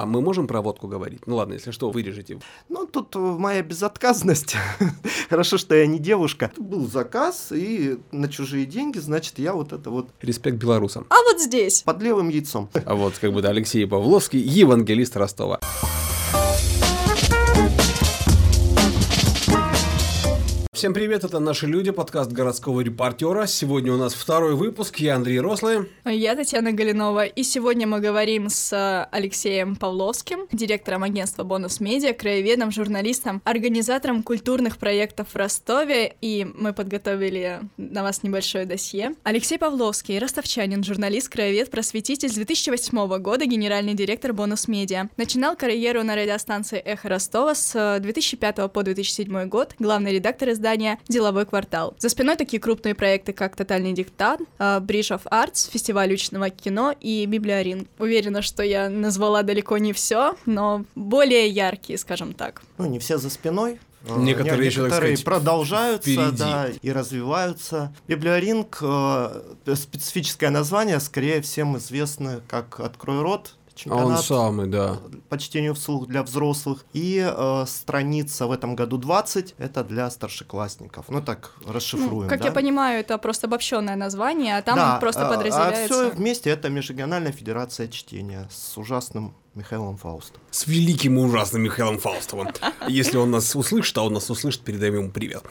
А мы можем про водку говорить? Ну ладно, если что, вырежете. Ну, тут моя безотказность. Хорошо, что я не девушка. Был заказ, и на чужие деньги, значит, я вот это вот... Респект белорусам. А вот здесь. Под левым яйцом. А вот как бы да, Алексей Павловский, евангелист Ростова. Всем привет, это «Наши люди», подкаст городского репортера. Сегодня у нас второй выпуск, я Андрей Рослый. Я Татьяна Галинова, и сегодня мы говорим с Алексеем Павловским, директором агентства «Бонус Медиа», краеведом, журналистом, организатором культурных проектов в Ростове, и мы подготовили на вас небольшое досье. Алексей Павловский, ростовчанин, журналист, краевед, просветитель с 2008 года, генеральный директор «Бонус Медиа». Начинал карьеру на радиостанции «Эхо Ростова» с 2005 по 2007 год, главный редактор издания издания «Деловой квартал». За спиной такие крупные проекты, как «Тотальный диктант», «Bridge of Arts», фестиваль уличного кино и «Библиорин». Уверена, что я назвала далеко не все, но более яркие, скажем так. Ну, не все за спиной, Некоторые, еще, Некоторые сказать, продолжаются, впереди. да, и развиваются. Библиоринг э, специфическое название, скорее всем известно как «Открой рот», А он самый, да. по чтению вслух для взрослых. И э, страница в этом году 20 это для старшеклассников. Ну так расшифруем. Ну, как да? я понимаю, это просто обобщенное название, а там Да, просто а- подразделяется. А все вместе это Межрегиональная федерация чтения с ужасным Михаилом Фаустом. С великим и ужасным Михаилом Фаустовым. Если он нас услышит, а он нас услышит, передаем ему привет.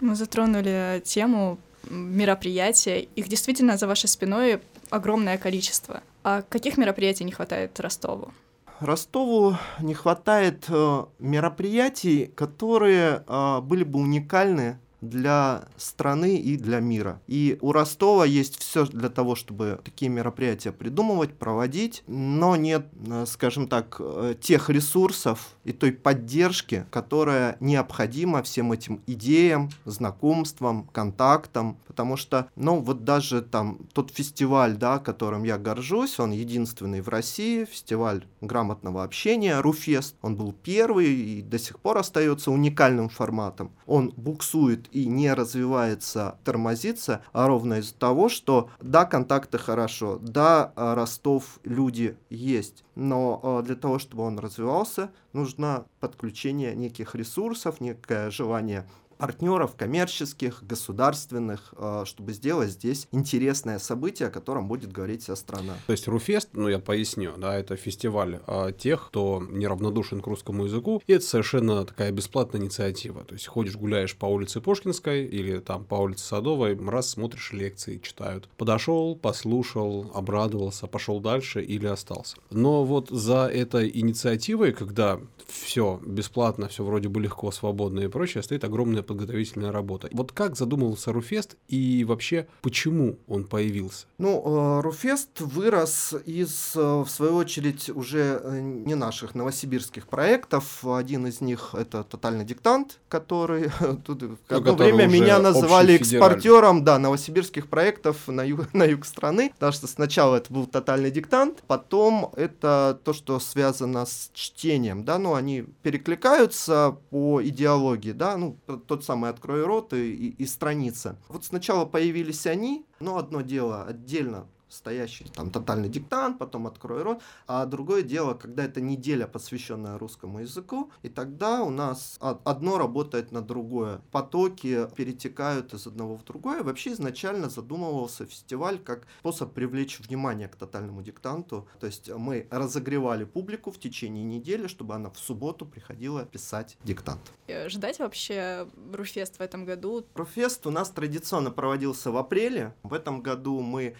Мы затронули тему мероприятия. Их действительно за вашей спиной огромное количество. А каких мероприятий не хватает Ростову? Ростову не хватает э, мероприятий, которые э, были бы уникальны для страны и для мира. И у Ростова есть все для того, чтобы такие мероприятия придумывать, проводить, но нет, э, скажем так, э, тех ресурсов и той поддержки, которая необходима всем этим идеям, знакомствам, контактам, потому что, ну, вот даже там тот фестиваль, да, которым я горжусь, он единственный в России, фестиваль грамотного общения, Руфест, он был первый и до сих пор остается уникальным форматом. Он буксует и не развивается, тормозится, а ровно из-за того, что да, контакты хорошо, да, а, Ростов люди есть, но а, для того, чтобы он развивался, нужно подключение неких ресурсов, некое желание партнеров коммерческих, государственных, э, чтобы сделать здесь интересное событие, о котором будет говорить вся страна. То есть Руфест, ну я поясню, да, это фестиваль а, тех, кто неравнодушен к русскому языку, и это совершенно такая бесплатная инициатива. То есть ходишь, гуляешь по улице Пушкинской или там по улице Садовой, раз смотришь лекции, читают. Подошел, послушал, обрадовался, пошел дальше или остался. Но вот за этой инициативой, когда все бесплатно, все вроде бы легко, свободно и прочее, стоит огромная подготовительная работа. Вот как задумывался Руфест и вообще почему он появился? Ну, э, Руфест вырос из, э, в свою очередь, уже э, не наших новосибирских проектов. Один из них это «Тотальный диктант», который тут в одно время меня называли экспортером да, новосибирских проектов на юг, на юг страны, потому что сначала это был «Тотальный диктант», потом это то, что связано с чтением, да, ну, они перекликаются по идеологии, да, ну, т- тот самый «Открой рот» и, и- и страница. Вот сначала появились они, но одно дело отдельно стоящий там тотальный диктант, потом открой рот, а другое дело, когда это неделя, посвященная русскому языку, и тогда у нас одно работает на другое. Потоки перетекают из одного в другое. Вообще изначально задумывался фестиваль как способ привлечь внимание к тотальному диктанту. То есть мы разогревали публику в течение недели, чтобы она в субботу приходила писать диктант. Э, Ждать вообще Руфест в этом году? Профест у нас традиционно проводился в апреле. В этом году мы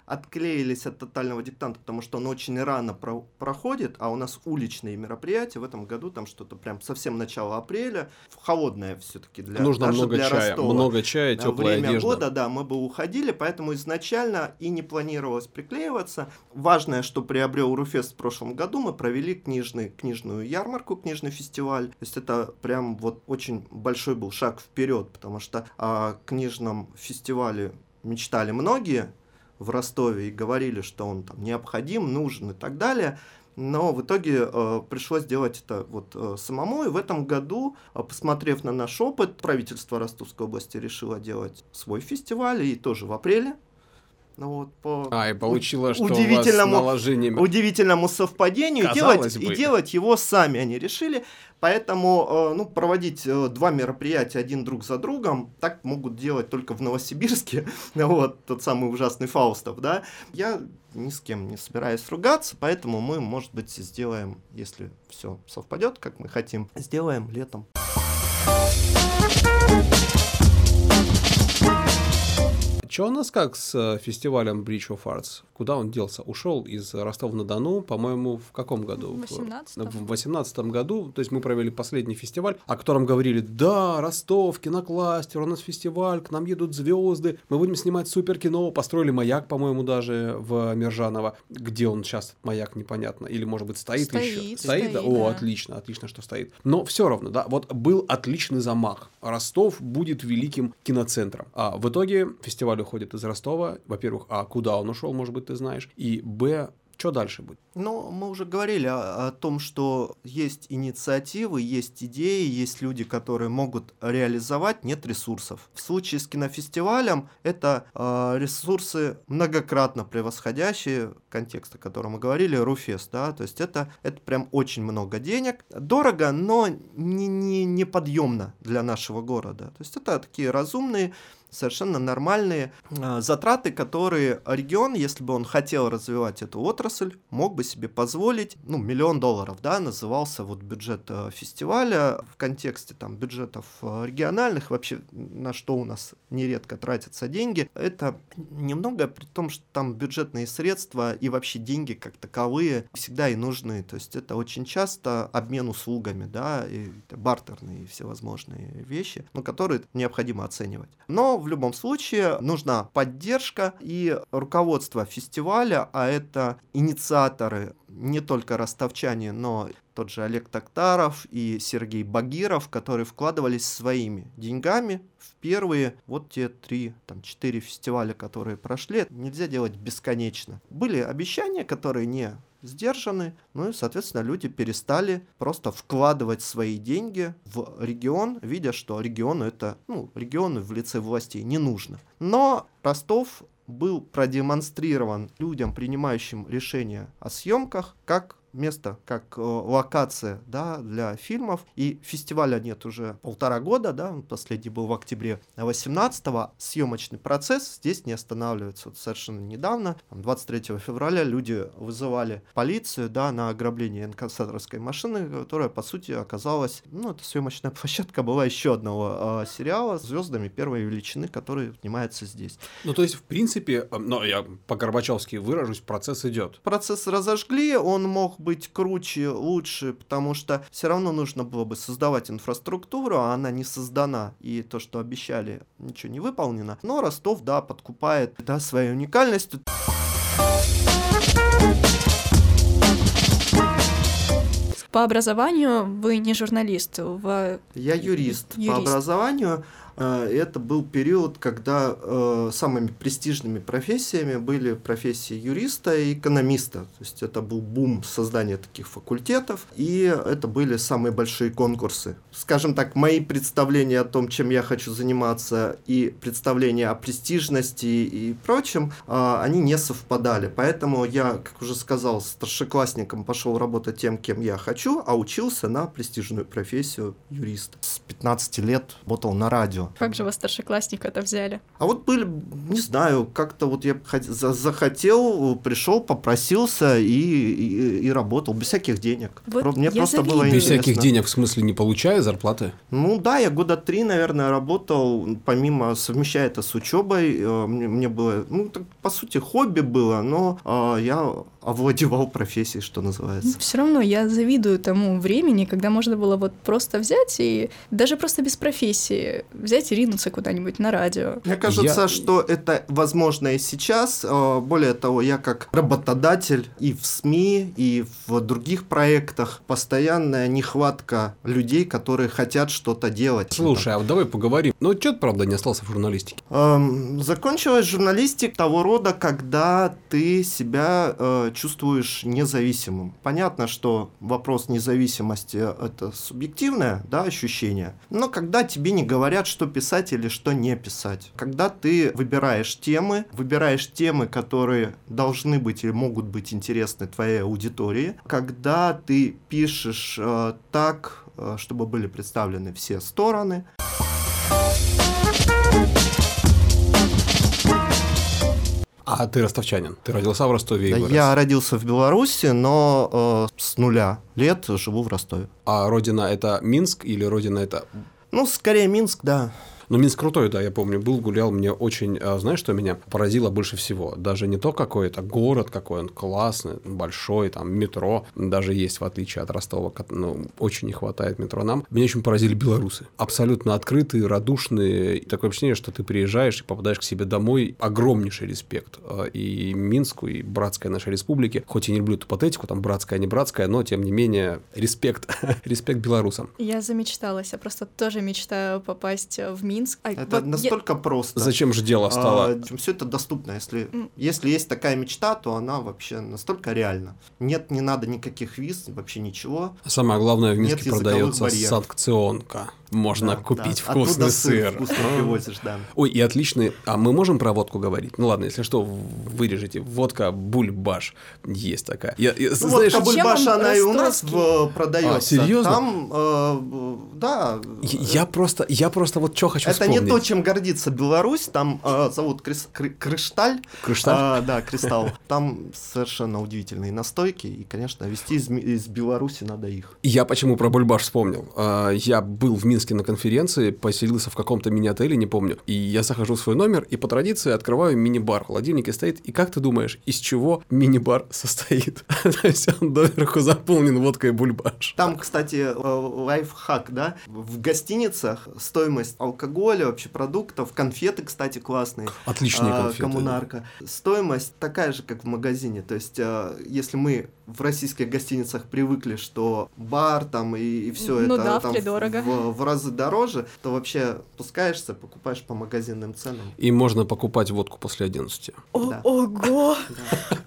отклеились от тотального диктанта, потому что он очень рано про- проходит, а у нас уличные мероприятия. В этом году там что-то прям совсем начало апреля. Холодное все-таки для Нужно даже много для чая, Ростова. много чая, теплая время одежда. года, да, мы бы уходили, поэтому изначально и не планировалось приклеиваться. Важное, что приобрел Руфест в прошлом году, мы провели книжный, книжную ярмарку, книжный фестиваль. То есть это прям вот очень большой был шаг вперед, потому что о книжном фестивале мечтали многие в Ростове и говорили, что он там необходим, нужен и так далее. Но в итоге э, пришлось делать это вот э, самому. И в этом году, э, посмотрев на наш опыт, правительство Ростовской области решило делать свой фестиваль. И тоже в апреле Ну, вот, по А, и получила, что удивительному, у вас наложением... удивительному совпадению Казалось делать, бы. и делать его сами они решили. Поэтому э, ну, проводить э, два мероприятия один друг за другом так могут делать только в Новосибирске. вот тот самый ужасный Фаустов, да. Я ни с кем не собираюсь ругаться, поэтому мы, может быть, сделаем, если все совпадет, как мы хотим, сделаем летом. Че у нас как с э, фестивалем Bridge of Arts? Куда он делся? Ушел из Ростова-на-Дону, по-моему, в каком году? В 18-м. В 18 году. То есть мы провели последний фестиваль, о котором говорили, да, Ростов, кинокластер, у нас фестиваль, к нам едут звезды, мы будем снимать супер кино, построили маяк, по-моему, даже в Мержаново. Где он сейчас, маяк, непонятно. Или, может быть, стоит, Стоит, еще? стоит, да? О, да. отлично, отлично, что стоит. Но все равно, да, вот был отличный замах. Ростов будет великим киноцентром. А в итоге фестиваль уходит из Ростова. Во-первых, а куда он ушел, может быть, ты знаешь. И б, что дальше будет? Ну, мы уже говорили о, о том, что есть инициативы, есть идеи, есть люди, которые могут реализовать, нет ресурсов. В случае с кинофестивалем это э, ресурсы многократно превосходящие контекст, о котором мы говорили, Руфес, да, то есть это, это прям очень много денег. Дорого, но не, не, неподъемно для нашего города. То есть это такие разумные совершенно нормальные э, затраты, которые регион, если бы он хотел развивать эту отрасль, мог бы себе позволить, ну, миллион долларов, да, назывался вот бюджет э, фестиваля в контексте там бюджетов э, региональных, вообще на что у нас нередко тратятся деньги, это немного, при том, что там бюджетные средства и вообще деньги как таковые всегда и нужны, то есть это очень часто обмен услугами, да, и бартерные всевозможные вещи, но которые необходимо оценивать. Но в любом случае нужна поддержка и руководство фестиваля, а это инициаторы не только ростовчане, но тот же Олег Токтаров и Сергей Багиров, которые вкладывались своими деньгами в первые вот те три, там, четыре фестиваля, которые прошли. Нельзя делать бесконечно. Были обещания, которые не сдержаны, ну и, соответственно, люди перестали просто вкладывать свои деньги в регион, видя, что региону это, ну, региону в лице властей не нужно. Но Ростов был продемонстрирован людям, принимающим решения о съемках, как место, как э, локация да, для фильмов. И фестиваля нет уже полтора года, да, он последний был в октябре 18-го. Съемочный процесс здесь не останавливается. Вот совершенно недавно, там, 23 февраля, люди вызывали полицию да, на ограбление инкассаторской машины, которая, по сути, оказалась... Ну, это съемочная площадка была еще одного э, сериала с звездами первой величины, который снимается здесь. Ну, то есть, в принципе, э, но я по-горбачевски выражусь, процесс идет. Процесс разожгли, он мог быть круче, лучше, потому что все равно нужно было бы создавать инфраструктуру, а она не создана, и то, что обещали, ничего не выполнено. Но Ростов, да, подкупает да, своей уникальностью. По образованию вы не журналист, вы Я юрист, по Юрист. образованию. Э, Это был период, когда э, самыми престижными профессиями были профессии юриста и экономиста. То есть это был бум создания таких факультетов, и это были самые большие конкурсы. Скажем так, мои представления о том, чем я хочу заниматься, и представления о престижности и прочем, э, они не совпадали. Поэтому я, как уже сказал, старшеклассником пошел работать тем, кем я хочу, а учился на престижную профессию юриста. С 15 лет работал на радио. Как же вас старшеклассника это взяли? А вот были, не знаю, как-то вот я хот- за- захотел, пришел, попросился и, и, и работал без всяких денег. Вот Мне просто было завидую. Без интересно. всяких денег, в смысле, не получая зарплаты? Ну да, я года три, наверное, работал, помимо совмещая это с учебой. э, Мне, мне было, ну, так, по сути, хобби было, но э, я овладевал профессией, что называется. Все равно я завидую тому времени, когда можно было вот просто взять и даже просто без профессии взять и ринуться куда-нибудь на радио. Мне кажется, Я- что это возможно и сейчас. Э, Более того, я как работодатель и в СМИ, и в других проектах постоянная нехватка людей, которые хотят что-то делать. Слушай, а вот давай поговорим. Ну, что ты, правда, не остался в журналистике? Эм, закончилась журналистика того рода, когда ты себя э, чувствуешь независимым. Понятно, что вопрос независимости – это субъективное да, ощущение, но когда тебе не говорят, что писать или что не писать, когда ты выбираешь темы, выбираешь темы, которые должны быть или могут быть интересны твоей аудитории, когда ты пишешь э, так, э, чтобы были представлены все стороны. А ты ростовчанин? Ты родился в Ростове и Да, вырос? я родился в Беларуси, но э, с нуля лет живу в Ростове. А родина это Минск или родина это... Ну, скорее Минск, да. Ну, Минск крутой, да, я помню, был, гулял, мне очень, а, знаешь, что меня поразило больше всего? Даже не то, какой это город, какой он классный, большой, там, метро, даже есть, в отличие от Ростова, ну, очень не хватает метро нам. Меня очень поразили белорусы. Абсолютно открытые, радушные. И Такое ощущение, что ты приезжаешь и попадаешь к себе домой. Огромнейший респект а, и Минску, и братской нашей республике. Хоть и не люблю эту патетику, там, братская, не братская, но, тем не менее, респект, респект белорусам. Я замечталась, я просто тоже мечтаю попасть в Минск. А, Это вот я- настолько просто. Зачем же дело стало? все это доступно. Если, М. если есть такая мечта, то она вообще настолько реальна. Нет, не надо никаких виз, вообще ничего. Самое главное, в Нет Минске языковых продается санкционка. Можно Да, купить да. вкусный Оттуда сыр. вкусно А. привозишь, да. Ой, и отличный. А мы можем про водку говорить? Ну ладно, если что, вырежете. Водка бульбаш есть такая. Я, я- Ну, знаешь, Кабульбаш, он она и у нас в- продается. А, серьезно? Там, э, да. я, я просто, я просто вот что хочу Это вспомнить. не то, чем гордится Беларусь. Там э, зовут Крис- Кры- Крышталь. Кришталь? А, да, кристалл. Там совершенно удивительные настойки. И, конечно, везти из, из Беларуси надо их. Я почему про бульбаш вспомнил? А, Я был в Минске на конференции, поселился в каком-то мини-отеле, не помню. И я захожу в свой номер и по традиции открываю мини-бар. В холодильнике стоит. И как ты думаешь, из чего мини-бар состоит? То есть он доверху заполнен водкой бульбаш. Там, кстати, э, лайфхак, да, в гостиницах стоимость алкоголя, вообще продуктов, конфеты, кстати, классные. Отличные а, конфеты. Коммунарка. Стоимость такая же, как в магазине. То есть, э, если мы в российских гостиницах привыкли, что бар там и, все Ну это да, там в, в разы дороже, то вообще пускаешься, покупаешь по магазинным ценам. И можно покупать водку после 11. О- Да. Ого!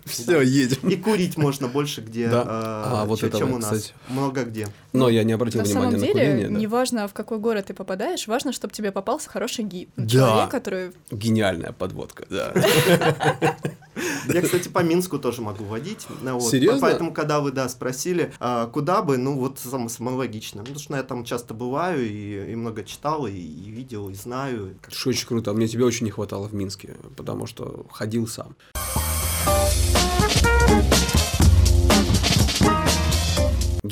Все, едем. И курить можно больше где, Да. э, А, вот чем, это чем у нас. кстати. Много где. Но я не обратил На внимания самом на деле, курение. да. неважно, в какой город ты попадаешь, важно, чтобы тебе попался хороший гид. Да. Человек, который... Гениальная подводка, да. Я, кстати, по Минску тоже могу водить. Ну, вот. Серьезно? Поэтому, когда вы, да, спросили, а, куда бы, ну, вот самое, самое логичное. Потому что я там часто бываю и, и много читал, и, и видел, и знаю. Что очень круто. А Мне тебя очень не хватало в Минске, потому что ходил сам.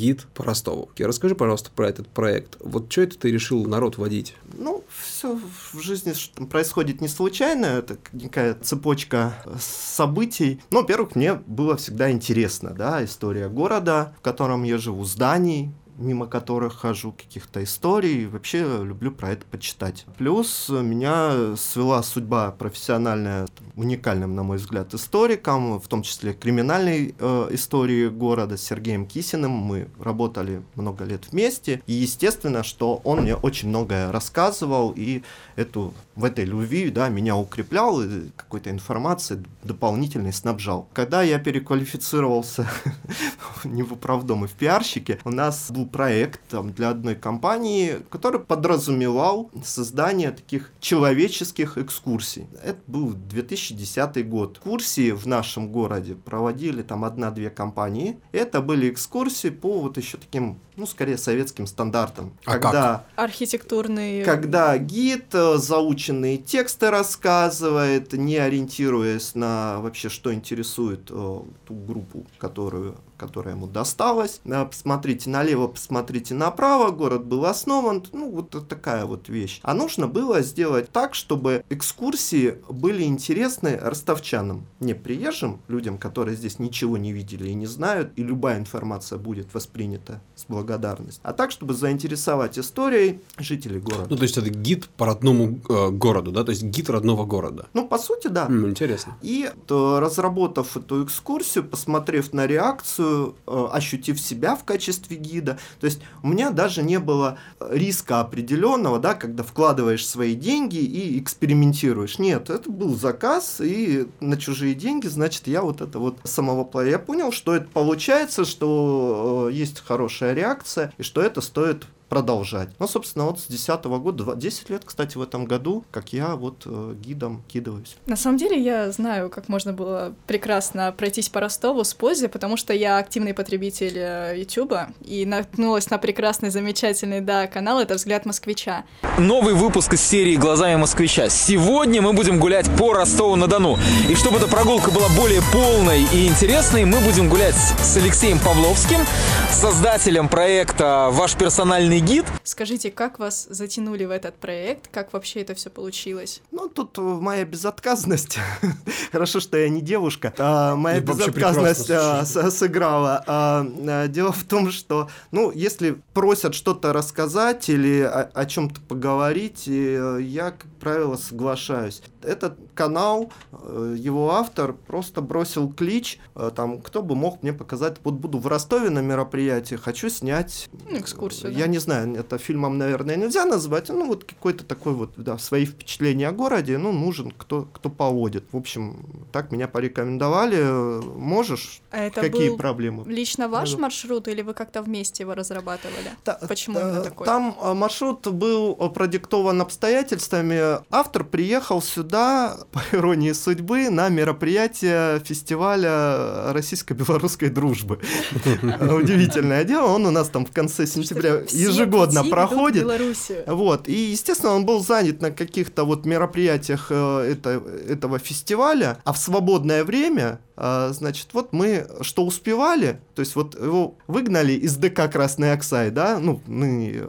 Гид по Ростову. И Расскажи, пожалуйста, про этот проект. Вот что это ты решил народ водить? Ну, все в жизни происходит не случайно, это некая цепочка э, событий. Ну, во-первых, мне было всегда интересно, да, история города, в котором я живу, зданий, мимо которых хожу, каких-то историй. Вообще люблю про это почитать. Плюс меня свела судьба профессиональная уникальным, на мой взгляд, историком, в том числе криминальной э, истории города Сергеем Кисиным. Мы работали много лет вместе. И естественно, что он мне очень многое рассказывал и эту в этой любви, да, меня укреплял и какой-то информацией дополнительной снабжал. Когда я переквалифицировался не в управдом и в пиарщике, у нас был проект там, для одной компании, который подразумевал создание таких человеческих экскурсий. Это был 2010 год. Экскурсии в нашем городе проводили там одна-две компании. Это были экскурсии по вот еще таким, ну, скорее советским стандартам. А как? когда Архитектурный... когда гид э, заученные тексты рассказывает, не ориентируясь на вообще, что интересует э, ту группу, которую которая ему досталась. Да, посмотрите налево, посмотрите направо, город был основан. Ну, вот такая вот вещь. А нужно было сделать так, чтобы экскурсии были интересны ростовчанам, не приезжим людям, которые здесь ничего не видели и не знают, и любая информация будет воспринята с благодарностью. А так, чтобы заинтересовать историей жителей города. Ну, то есть это гид по родному э, городу, да? То есть гид родного города. Ну, по сути, да. М, интересно. И э, разработав эту экскурсию, посмотрев на реакцию э, ощутив себя в качестве гида. То есть у меня даже не было риска определенного, да, когда вкладываешь свои деньги и экспериментируешь. Нет, это был заказ, и на чужие деньги, значит, я вот это вот самовоплощаю. Я понял, что это получается, что э, есть хорошая реакция, и что это стоит продолжать. Ну, собственно, вот с 2010 года, 10 лет, кстати, в этом году, как я вот э, гидом кидываюсь. На самом деле я знаю, как можно было прекрасно пройтись по Ростову с пользой, потому что я активный потребитель э, Ютуба и наткнулась на прекрасный, замечательный, да, канал, это «Взгляд москвича». Новый выпуск из серии «Глазами москвича». Сегодня мы будем гулять по Ростову-на-Дону. И чтобы эта прогулка была более полной и интересной, мы будем гулять с Алексеем Павловским, создателем проекта «Ваш персональный гид. Скажите, как вас затянули в этот проект? Как вообще это все получилось? Ну, тут моя безотказность. Хорошо, что я не девушка. А, моя безотказность а, сыграла. А, а, дело в том, что, ну, если просят что-то рассказать или о, о чем-то поговорить, э, я, как правило, соглашаюсь. Этот канал, э, его автор просто бросил клич, э, там, кто бы мог мне показать, вот буду в Ростове на мероприятии, хочу снять... Экскурсию, Я да? не знаю, это фильмом, наверное, нельзя назвать, ну, вот какой-то такой вот, да, свои впечатления о городе, ну, нужен кто, кто поводит. В общем, так меня порекомендовали. Можешь? А это Какие был проблемы? лично ваш маршрут или вы как-то вместе его разрабатывали? Та, Почему именно такой? Там маршрут был продиктован обстоятельствами. Автор приехал сюда, по иронии судьбы, на мероприятие фестиваля российско-белорусской дружбы. Удивительное дело. Он у нас там в конце сентября ежегодно проходит. Вот. И, естественно, он был занят на каких-то вот мероприятиях э, этого фестиваля, а в свободное время значит, вот мы что успевали, то есть вот его выгнали из ДК Красный Оксай, да, ну,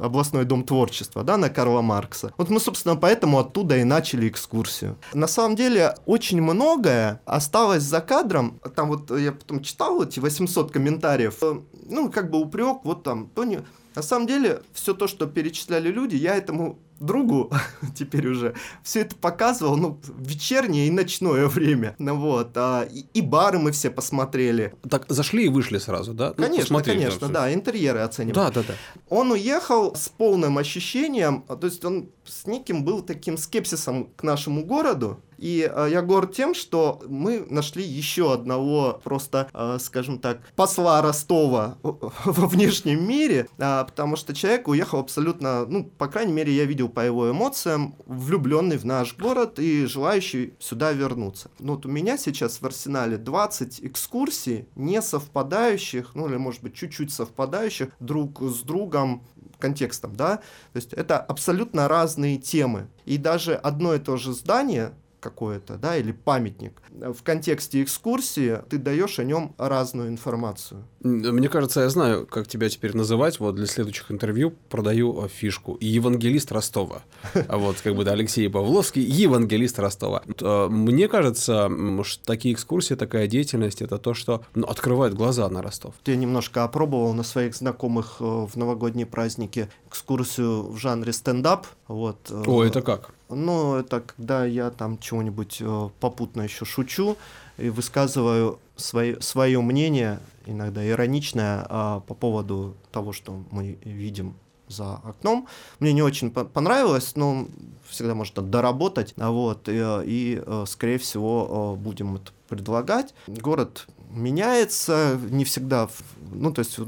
областной дом творчества, да, на Карла Маркса. Вот мы, собственно, поэтому оттуда и начали экскурсию. На самом деле, очень многое осталось за кадром. Там вот я потом читал эти 800 комментариев, э, ну, как бы упрек, вот там, Тони... На самом деле, все то, что перечисляли люди, я этому другу теперь уже все это показывал, ну, вечернее и ночное время. Ну вот, а, и, и бары мы все посмотрели. Так, зашли и вышли сразу, да? Конечно, ну, конечно, да, интерьеры оценивали. Да, да, да. Он уехал с полным ощущением, то есть он с неким был таким скепсисом к нашему городу, и э, я горд тем, что мы нашли еще одного просто, э, скажем так, посла Ростова во внешнем мире, э, потому что человек уехал абсолютно, ну, по крайней мере, я видел по его эмоциям, влюбленный в наш город и желающий сюда вернуться. Ну, вот у меня сейчас в арсенале 20 экскурсий, не совпадающих, ну, или, может быть, чуть-чуть совпадающих друг с другом контекстом, да, то есть это абсолютно разные темы. И даже одно и то же здание какое-то, да, или памятник. В контексте экскурсии ты даешь о нем разную информацию. Мне кажется, я знаю, как тебя теперь называть. Вот для следующих интервью продаю фишку. Евангелист Ростова. А вот как бы да, Алексей Павловский, евангелист Ростова. А, мне кажется, что такие экскурсии, такая деятельность, это то, что ну, открывает глаза на Ростов. Я немножко опробовал на своих знакомых э, в новогодние праздники экскурсию в жанре стендап. Вот. Э, О, это как? Ну, это когда я там чего-нибудь э, попутно еще шучу и высказываю свое, свое мнение, иногда ироничное, а, по поводу того, что мы видим за окном. Мне не очень понравилось, но всегда можно доработать. Вот, и, и э, скорее всего, будем это предлагать. Город меняется, не всегда, ну, то есть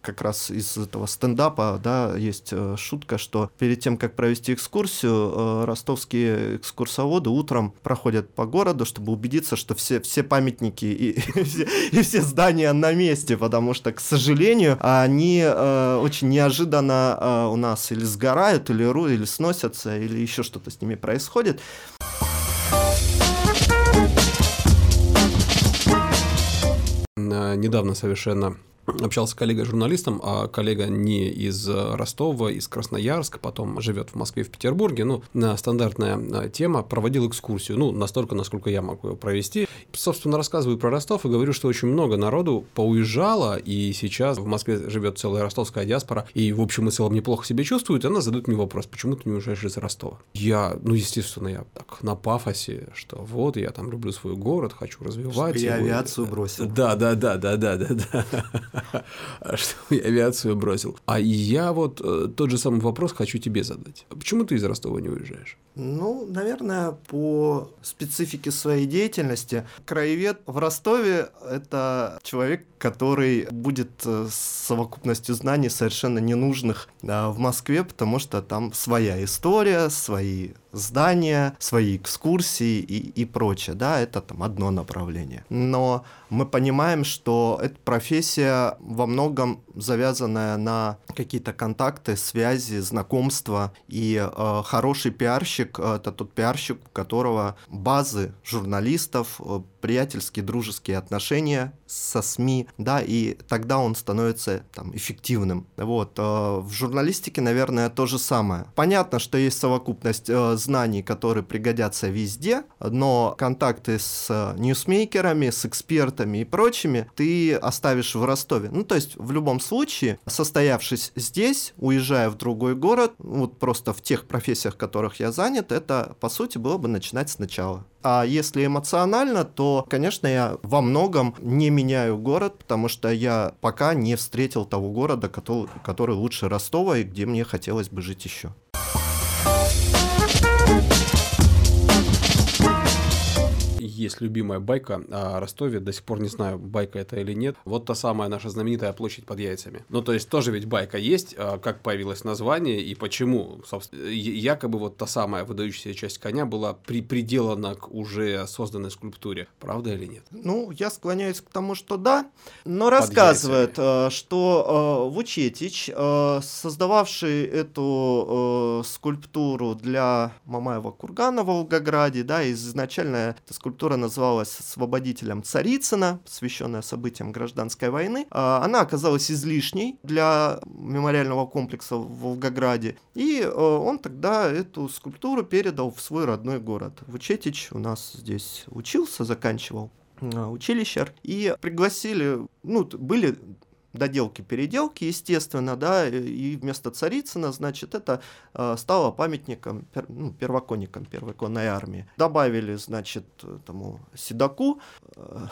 как раз из этого стендапа, да, есть э, шутка, что перед тем, как провести экскурсию, э, ростовские экскурсоводы утром проходят по городу, чтобы убедиться, что все, все памятники и, и, все, и все здания на месте, потому что, к сожалению, они э, очень неожиданно э, у нас или сгорают, или ру, или сносятся, или еще что-то с ними происходит. Недавно совершенно общался с коллегой-журналистом, а коллега не из Ростова, из Красноярска, потом живет в Москве, в Петербурге, ну, стандартная тема, проводил экскурсию, ну, настолько, насколько я могу ее провести. Собственно, рассказываю про Ростов и говорю, что очень много народу поуезжало, и сейчас в Москве живет целая ростовская диаспора, и, в общем и целом, неплохо себя чувствует, и она задает мне вопрос, почему ты не уезжаешь из Ростова? Я, ну, естественно, я так на пафосе, что вот, я там люблю свой город, хочу развивать что его. я авиацию бросил. Да, да, да, да, да, да, да. Что я авиацию бросил. А я вот э, тот же самый вопрос хочу тебе задать. Почему ты из Ростова не уезжаешь? Ну, наверное, по специфике своей деятельности. Краевед в Ростове – это человек, который будет э, с совокупностью знаний совершенно ненужных в Москве, потому что там своя история, свои здания, свои экскурсии и, и прочее, да, это там одно направление. Но мы понимаем, что эта профессия во многом завязанная на какие-то контакты, связи, знакомства, и э, хороший пиарщик – это тот пиарщик, у которого базы журналистов, э, приятельские, дружеские отношения со СМИ, да, и тогда он становится там эффективным. Вот. Э, в журналистике, наверное, то же самое. Понятно, что есть совокупность э, знаний, которые пригодятся везде, но контакты с ньюсмейкерами, с экспертами и прочими ты оставишь в Ростове. Ну, то есть, в любом случае, состоявшись здесь, уезжая в другой город, вот просто в тех профессиях, которых я занят, это, по сути, было бы начинать сначала. А если эмоционально, то, конечно, я во многом не меняю город, потому что я пока не встретил того города, который, лучше Ростова и где мне хотелось бы жить еще. Есть любимая байка о Ростове, до сих пор не знаю, байка это или нет. Вот та самая наша знаменитая площадь под яйцами. Ну, то есть тоже ведь байка есть, а как появилось название и почему. Собственно, якобы вот та самая выдающаяся часть коня была при приделана к уже созданной скульптуре. Правда или нет? Ну, я склоняюсь к тому, что да, но под рассказывает, яйцами. Э, что э, Вучетич, э, создававший эту скульптуру для Мамаева кургана в Волгограде, да, изначально эта скульптура называлась «Освободителем Царицына», посвященная событиям гражданской войны. А, она оказалась излишней для мемориального комплекса в Волгограде, и э, он тогда эту скульптуру передал в свой родной город. Вучетич у нас здесь учился, заканчивал э, училище, и пригласили, ну, были доделки-переделки, естественно, да, и вместо Царицына, значит, это э, стало памятником, ну, первоконником первой конной армии. Добавили, значит, тому седаку э,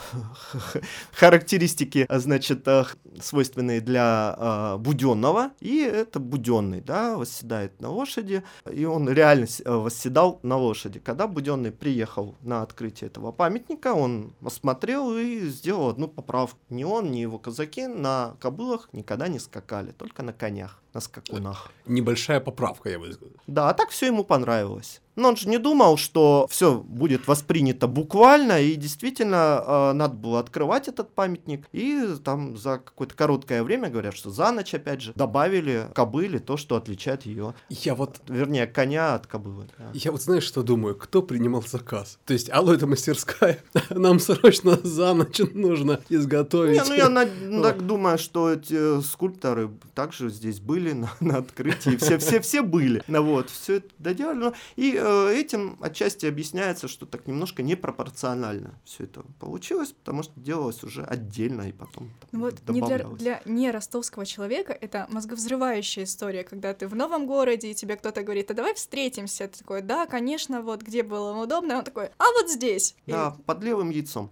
характеристики, значит, э, свойственные для э, буденного, и это буденный, да, восседает на лошади, и он реально э, восседал на лошади. Когда буденный приехал на открытие этого памятника, он осмотрел и сделал одну поправку. Ни он, ни его казаки на кобылах никогда не скакали, только на конях, на скакунах. Небольшая поправка, я бы сказал. Да, а так все ему понравилось. Но он же не думал, что все будет воспринято буквально, и действительно э, надо было открывать этот памятник. И там за какое-то короткое время, говорят, что за ночь, опять же, добавили кобыле то, что отличает ее. Я вот... Вернее, коня от кобылы. Да. Я вот знаешь, что думаю? Кто принимал заказ? То есть, алло, это мастерская, нам срочно за ночь нужно изготовить. Не, ну я на, так думаю, что эти скульпторы также здесь были на, на открытии, все, все, все были. Ну вот, все это доделали. Ну, и э, Э, этим отчасти объясняется, что так немножко непропорционально все это получилось, потому что делалось уже отдельно и потом ну вот не для, для не ростовского человека это мозговзрывающая история, когда ты в новом городе, и тебе кто-то говорит, а давай встретимся. Ты такой, да, конечно, вот где было удобно. Он такой, а вот здесь. Да, и... под левым яйцом.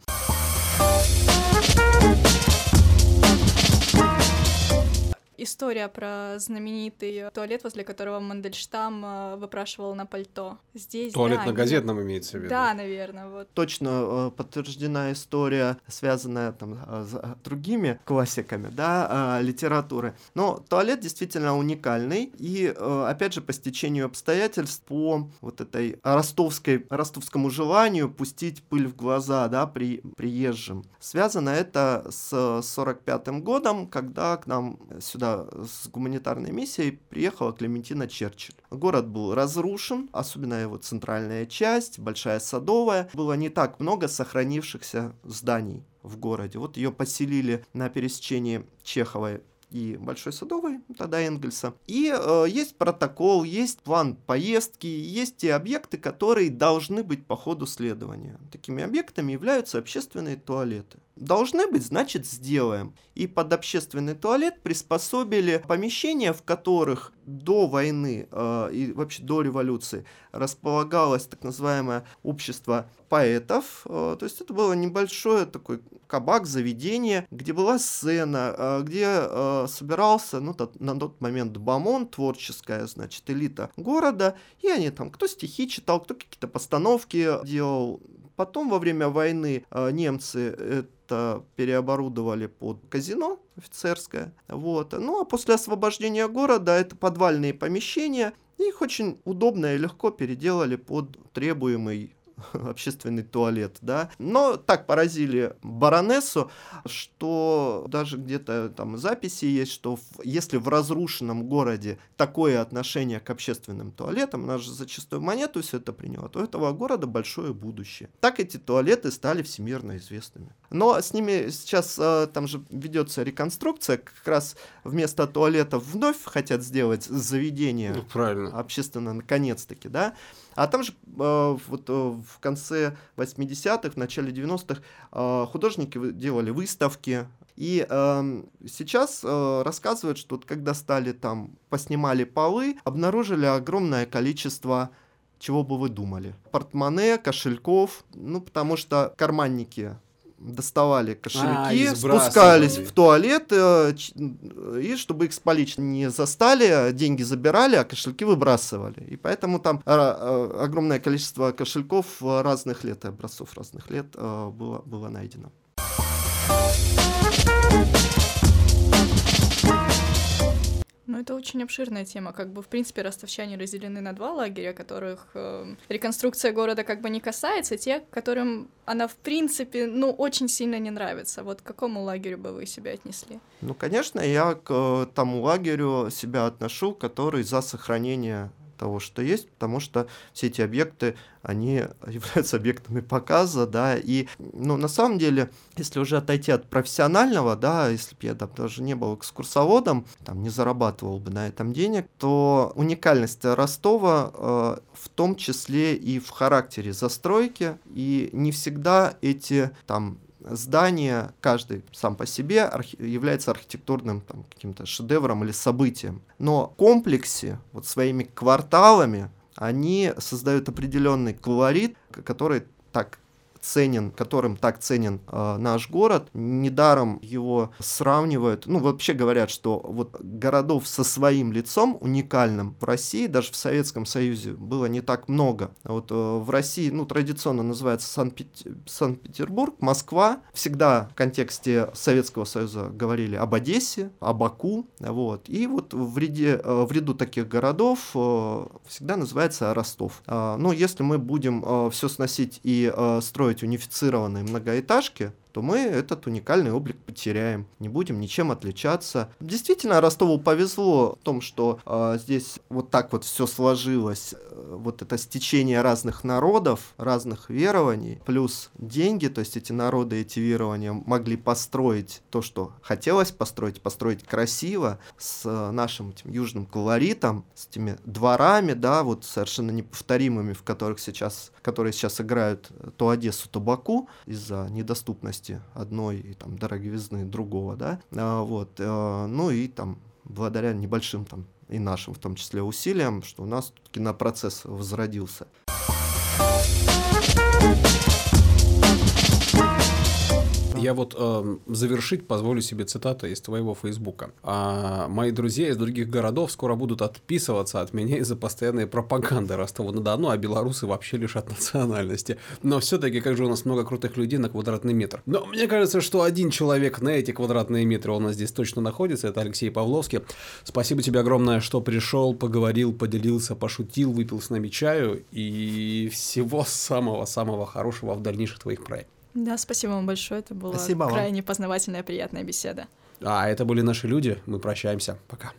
История про знаменитый туалет, возле которого Мандельштам э, выпрашивал на пальто. Здесь, Туалет да, на газетном имеется в виду? Да, наверное, вот. Точно э, подтверждена история, связанная там э, с другими классиками, да, литературы. Но туалет действительно уникальный, и, опять же, по стечению обстоятельств, по вот этой ростовской, ростовскому желанию пустить пыль в глаза, да, при, приезжим. Связано это с 45 годом, когда к нам сюда туда с гуманитарной миссией приехала Клементина Черчилль. Город был разрушен, особенно его центральная часть, Большая Садовая. Было не так много сохранившихся зданий в городе. Вот ее поселили на пересечении Чеховой и Большой Садовой, тогда Энгельса. И э, есть протокол, есть план поездки, есть те объекты, которые должны быть по ходу следования. Такими объектами являются общественные туалеты. Должны быть, значит, сделаем. И под общественный туалет приспособили помещения, в которых до войны э, и вообще до революции располагалось так называемое общество поэтов. Э, то есть это было небольшое такой кабак, заведение, где была сцена, э, где э, собирался ну, тот, на тот момент бомон, творческая, значит, элита города. И они там, кто стихи читал, кто какие-то постановки делал. Потом во время войны э, немцы это переоборудовали под казино офицерское. Вот. Ну а после освобождения города это подвальные помещения. Их очень удобно и легко переделали под требуемый общественный туалет, да. Но так поразили баронессу, что даже где-то там записи есть, что в, если в разрушенном городе такое отношение к общественным туалетам, она же за чистую монету все это приняла, то у этого города большое будущее. Так эти туалеты стали всемирно известными. Но с ними сейчас э, там же ведется реконструкция, как раз вместо туалетов вновь хотят сделать заведение ну, правильно. общественно наконец-таки, да. А там же э, вот э, в конце 80-х, в начале 90-х э, художники делали выставки. И э, сейчас э, рассказывают, что вот когда стали там, поснимали полы, обнаружили огромное количество чего бы вы думали? Портмоне, кошельков, ну, потому что карманники доставали кошельки, А, спускались в туалет, э, и чтобы их с поличным не застали, деньги забирали, а кошельки выбрасывали. И поэтому там э, э, огромное количество кошельков разных лет, образцов разных лет было, было найдено. Ну, это очень обширная тема. Как бы, в принципе, ростовчане разделены на два лагеря, которых э, реконструкция города как бы не касается, те, которым она, в принципе, ну, очень сильно не нравится. Вот к какому лагерю бы вы себя отнесли? Ну, конечно, я к э, тому лагерю себя отношу, который за сохранение того, что есть, потому что все эти объекты, они являются объектами показа, да, и, ну, на самом деле, если уже отойти от профессионального, да, если бы я там даже не был экскурсоводом, там, не зарабатывал бы на этом денег, то уникальность Ростова э, в том числе и в характере застройки, и не всегда эти, там, здание, каждый сам по себе архи- является архитектурным там, каким-то шедевром или событием. Но в комплексе, вот своими кварталами, они создают определенный колорит, который так ценен, которым так ценен э, наш город. Недаром его сравнивают, ну вообще говорят, что вот городов со своим лицом уникальным в России, даже в Советском Союзе было не так много. Вот э, в России, ну традиционно называется Санкт-Петербург, Москва. Всегда в контексте Советского Союза говорили об Одессе, о Баку, вот. И вот в, ряде, э, в ряду таких городов э, всегда называется Ростов. Э, но если мы будем э, все сносить и э, строить строить унифицированные многоэтажки, то мы этот уникальный облик потеряем, не будем ничем отличаться. Действительно, Ростову повезло в том, что э, здесь вот так вот все сложилось, э, вот это стечение разных народов, разных верований, плюс деньги, то есть эти народы, эти верования могли построить то, что хотелось построить, построить красиво, с э, нашим этим южным колоритом, с этими дворами, да, вот совершенно неповторимыми, в которых сейчас, которые сейчас играют то Одессу, то Баку из-за недоступности стоимости одной и там дороговизны другого, да, а, вот, э, ну и там благодаря небольшим там и нашим в том числе усилиям, что у нас кинопроцесс возродился. Я вот э, завершить позволю себе цитату из твоего Фейсбука. А, «Мои друзья из других городов скоро будут отписываться от меня из-за постоянной пропаганды Ростова-на-Дону, а белорусы вообще лишат национальности. Но все таки как же у нас много крутых людей на квадратный метр. Но мне кажется, что один человек на эти квадратные метры у нас здесь точно находится, это Алексей Павловский. Спасибо тебе огромное, что пришел, поговорил, поделился, пошутил, выпил с нами чаю и всего самого-самого хорошего в дальнейших твоих проектах. Да, спасибо вам большое. Это была Спасибо вам. крайне познавательная, приятная беседа. А это были наши люди. Мы прощаемся. Пока.